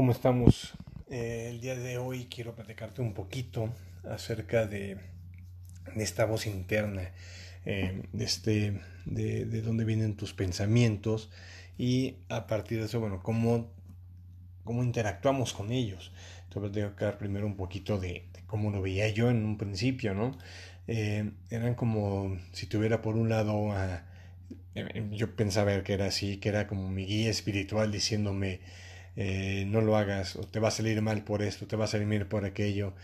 ¿Cómo estamos? Eh, el día de hoy quiero platicarte un poquito acerca de, esta voz interna, eh, de, este, de, de, dónde vienen tus pensamientos y a partir de eso, bueno, cómo, cómo interactuamos con ellos. Entonces tengo que dar primero un poquito de, cómo lo veía yo en un principio, ¿no? Eh, eran como si tuviera por un lado a... yo pensaba que era así, que era como mi guía espiritual diciéndome eh, no lo hagas, o te va a salir mal por esto, te va a salir mal por aquello.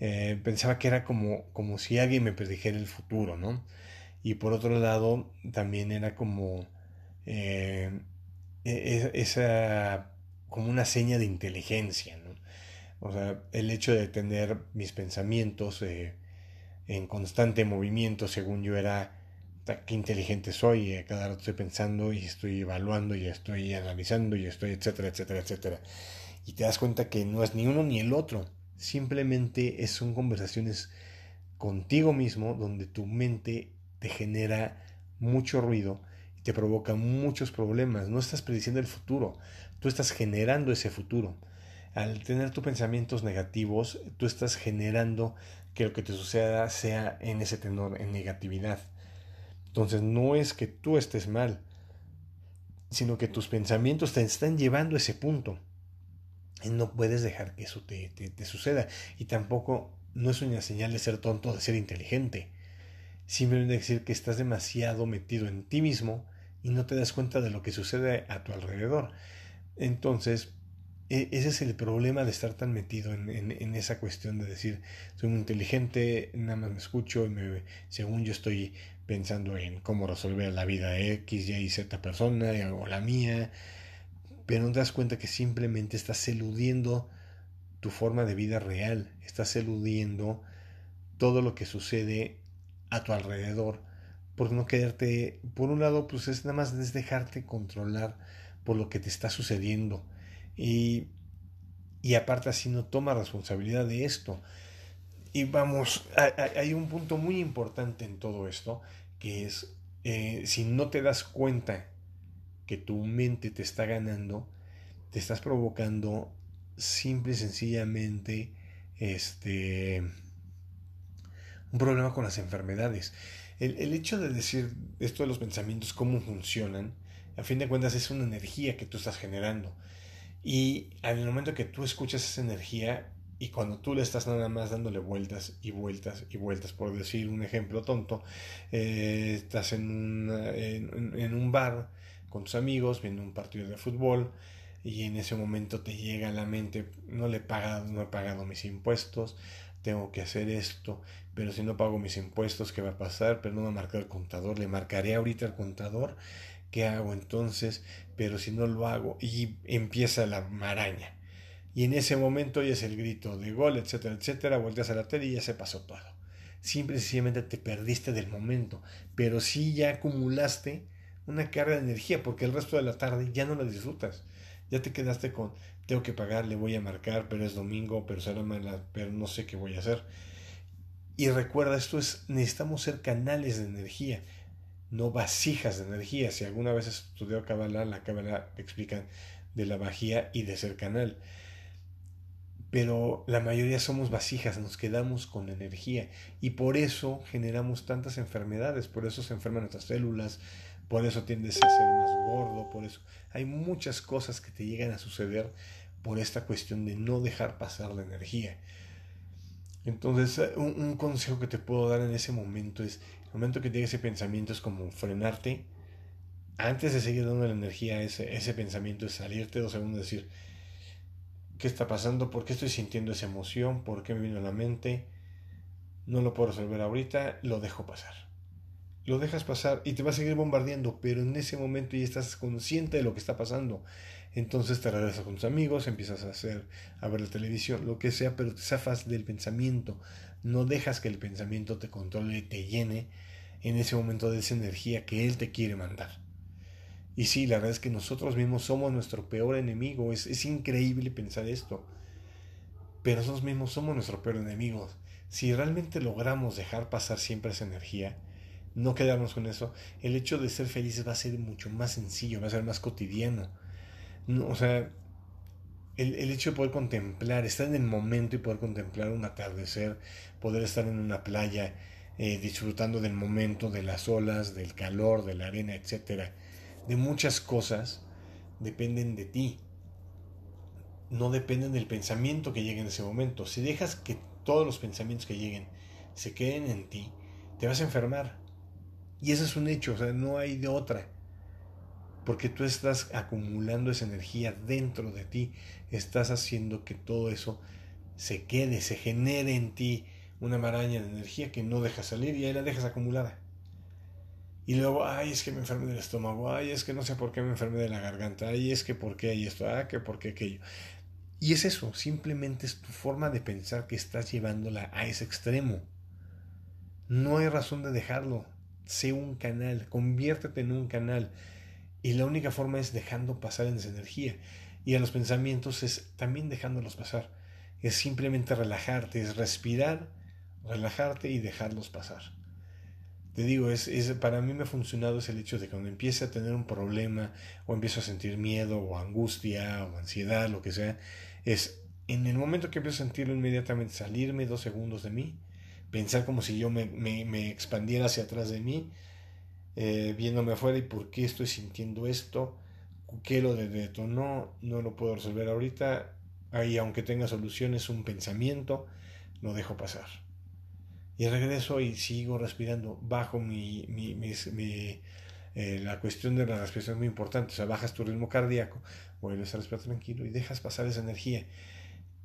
Eh, pensaba que era como, como si alguien me predijera el futuro, ¿no? Y por otro lado, también era como eh, e, e, esa, como una seña de inteligencia, ¿no? O sea, el hecho de tener mis pensamientos en constante movimiento, según yo era qué inteligente soy, eh, cada rato estoy pensando y estoy evaluando y estoy analizando y estoy etcétera, etcétera, etcétera. Y te das cuenta que no es ni uno ni el otro, simplemente son conversaciones contigo mismo donde tu mente te genera mucho ruido y te provoca muchos problemas. No estás prediciendo el futuro, tú estás generando ese futuro. Al tener tus pensamientos negativos, tú estás generando que lo que te suceda sea en ese tenor, en negatividad. Entonces no es que tú estés mal, sino que tus pensamientos te están llevando a ese punto. Y no puedes dejar que eso te, suceda. Y tampoco no es una señal de ser tonto, de ser inteligente. Simplemente decir que estás demasiado metido en ti mismo y no te das cuenta de lo que sucede a tu alrededor. Entonces, ese es el problema de estar tan metido en, en, esa cuestión de decir, soy muy inteligente, nada más me escucho y me, según yo estoy pensando en cómo resolver la vida de X, Y y Z persona o la mía, pero no te das cuenta que simplemente estás eludiendo tu forma de vida real, estás eludiendo todo lo que sucede a tu alrededor por no quedarte, por un lado, pues es nada más dejarte controlar por lo que te está sucediendo y, aparte así no toma responsabilidad de esto. Y vamos, hay un punto muy importante en todo esto, que es, eh, si no te das cuenta que tu mente te está ganando, te estás provocando simple y sencillamente este, un problema con las enfermedades. El, el, hecho de decir esto de los pensamientos, cómo funcionan, a fin de cuentas es una energía que tú estás generando. Y al momento que tú escuchas esa energía y cuando tú le estás nada más dándole vueltas y vueltas y vueltas, por decir un ejemplo tonto, eh, estás en, en, un bar con tus amigos viendo un partido de fútbol y en ese momento te llega a la mente, no le he pagado, no he pagado mis impuestos, tengo que hacer esto, pero si no pago mis impuestos, ¿qué va a pasar? Pero no me marca el contador, le marcaré ahorita al contador, ¿qué hago entonces? Pero si no lo hago, y empieza la maraña y en ese momento oyes el grito de gol, etcétera, etcétera, volteas a la tele y ya se pasó todo. Simple y sencillamente te perdiste del momento, pero sí ya acumulaste una carga de energía porque el resto de la tarde ya no la disfrutas. Ya te quedaste con, tengo que pagar, le voy a marcar, pero es domingo, pero será mala, pero no sé qué voy a hacer. Y recuerda, esto es, necesitamos ser canales de energía, no vasijas de energía. Si alguna vez has estudiado Kabbalah, la Kabbalah explican de la vajía y de ser canal pero la mayoría somos vasijas, nos quedamos con energía y por eso generamos tantas enfermedades, por eso se enferman nuestras células, por eso tiendes a ser más gordo, por eso hay muchas cosas que te llegan a suceder por esta cuestión de no dejar pasar la energía. Entonces, eh, un, consejo que te puedo dar en ese momento es, el momento que llegue ese pensamiento es como frenarte, antes de seguir dando la energía a ese, ese pensamiento, es salirte dos segundos decir, ¿Qué está pasando? ¿Por qué estoy sintiendo esa emoción? ¿Por qué me vino a la mente? No lo puedo resolver ahorita, lo dejo pasar. Lo dejas pasar y te va a seguir bombardeando, pero en ese momento ya estás consciente de lo que está pasando. Entonces te regresas con tus amigos, empiezas a hacer, a ver la televisión, lo que sea, pero te zafas del pensamiento. No dejas que el pensamiento te controle te llene en ese momento de esa energía que él te quiere mandar. Y sí, la verdad es que nosotros mismos somos nuestro peor enemigo. Es, increíble pensar esto. Pero nosotros mismos somos nuestro peor enemigo. Si realmente logramos dejar pasar siempre esa energía, no quedarnos con eso, el hecho de ser felices va a ser mucho más sencillo, va a ser más cotidiano. o sea, el, hecho de poder contemplar, estar en el momento y poder contemplar un atardecer, poder estar en una playa, eh, disfrutando del momento, de las olas, del calor, de la arena, etcétera, de muchas cosas, dependen de ti. No dependen del pensamiento que llegue en ese momento. Si dejas que todos los pensamientos que lleguen se queden en ti, te vas a enfermar. Y eso es un hecho, o sea, no hay de otra porque tú estás acumulando esa energía dentro de ti, estás haciendo que todo eso se quede, se genere en ti una maraña de energía que no deja salir y ahí la dejas acumulada. Y luego, ay, es que me enfermé del estómago, ay, es que no sé por qué me enfermé de la garganta, ay, es que por qué hay esto, ah, que por qué aquello. Y es eso, simplemente es tu forma de pensar que estás llevándola a ese extremo. No hay razón de dejarlo. Sé un canal, conviértete en un canal. Y la única forma es dejando pasar en esa energía. Y a los pensamientos es también dejándolos pasar. Es simplemente relajarte, es respirar, relajarte y dejarlos pasar. Te digo, es, es, para mí me ha funcionado es el hecho de que cuando empiece a tener un problema o empiezo a sentir miedo o angustia o ansiedad, lo que sea, es en el momento que empiezo a sentirlo inmediatamente salirme dos segundos de mí, pensar como si yo me, me, me expandiera hacia atrás de mí, eh, viéndome afuera y por qué estoy sintiendo esto, qué lo detonó, no lo puedo resolver ahorita, ahí aunque tenga soluciones, un pensamiento, lo dejo pasar. Y regreso y sigo respirando, bajo mi, mi, mi, eh, la cuestión de la respiración es muy importante, o sea, bajas tu ritmo cardíaco, vuelves a respirar tranquilo y dejas pasar esa energía.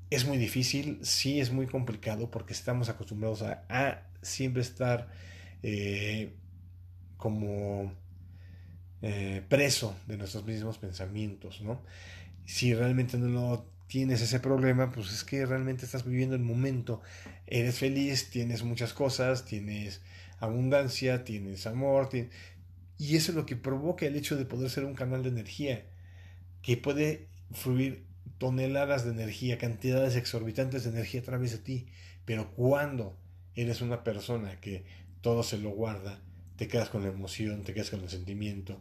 Es muy difícil, sí es muy complicado porque estamos acostumbrados a, siempre estar eh, como eh, preso de nuestros mismos pensamientos, ¿no? Si realmente no lo tienes ese problema, pues es que realmente estás viviendo el momento, eres feliz, tienes muchas cosas, tienes abundancia, tienes amor, y eso es lo que provoca el hecho de poder ser un canal de energía, que puede fluir toneladas de energía, cantidades exorbitantes de energía a través de ti, pero cuando eres una persona que todo se lo guarda, te quedas con la emoción, te quedas con el sentimiento.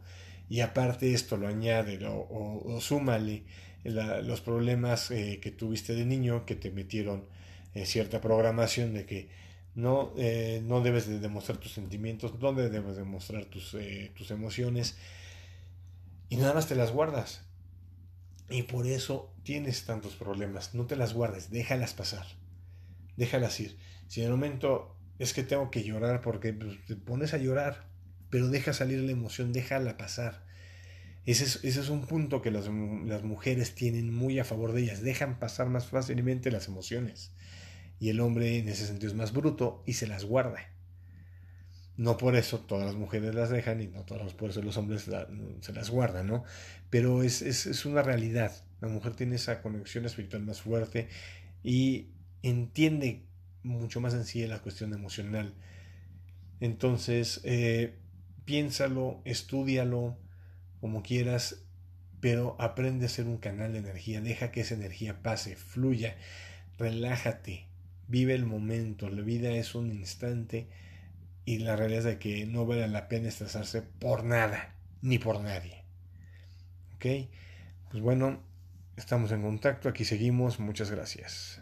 Y aparte esto lo añade o, súmale los problemas eh, que tuviste de niño que te metieron en cierta programación de que no, eh, no debes de demostrar tus sentimientos, no debes demostrar tus, eh, tus emociones y nada más te las guardas. Y por eso tienes tantos problemas. No te las guardes, déjalas pasar. Déjalas ir. Si en el momento es que tengo que llorar porque pues, te pones a llorar, pero deja salir la emoción, déjala pasar. Ese es, ese es un punto que las, las, mujeres tienen muy a favor de ellas, dejan pasar más fácilmente las emociones. Y el hombre en ese sentido es más bruto y se las guarda. No por eso todas las mujeres las dejan y no todas, por eso los hombres se las guardan, ¿no? Pero es, es, es una realidad. La mujer tiene esa conexión espiritual más fuerte y entiende mucho más sencilla la cuestión emocional. Entonces, eh, piénsalo, estudialo, como quieras, pero aprende a ser un canal de energía, deja que esa energía pase, fluya, relájate, vive el momento, la vida es un instante y la realidad es de que no vale la pena estresarse por nada, ni por nadie. ¿Ok? Pues bueno, estamos en contacto, aquí seguimos, muchas gracias.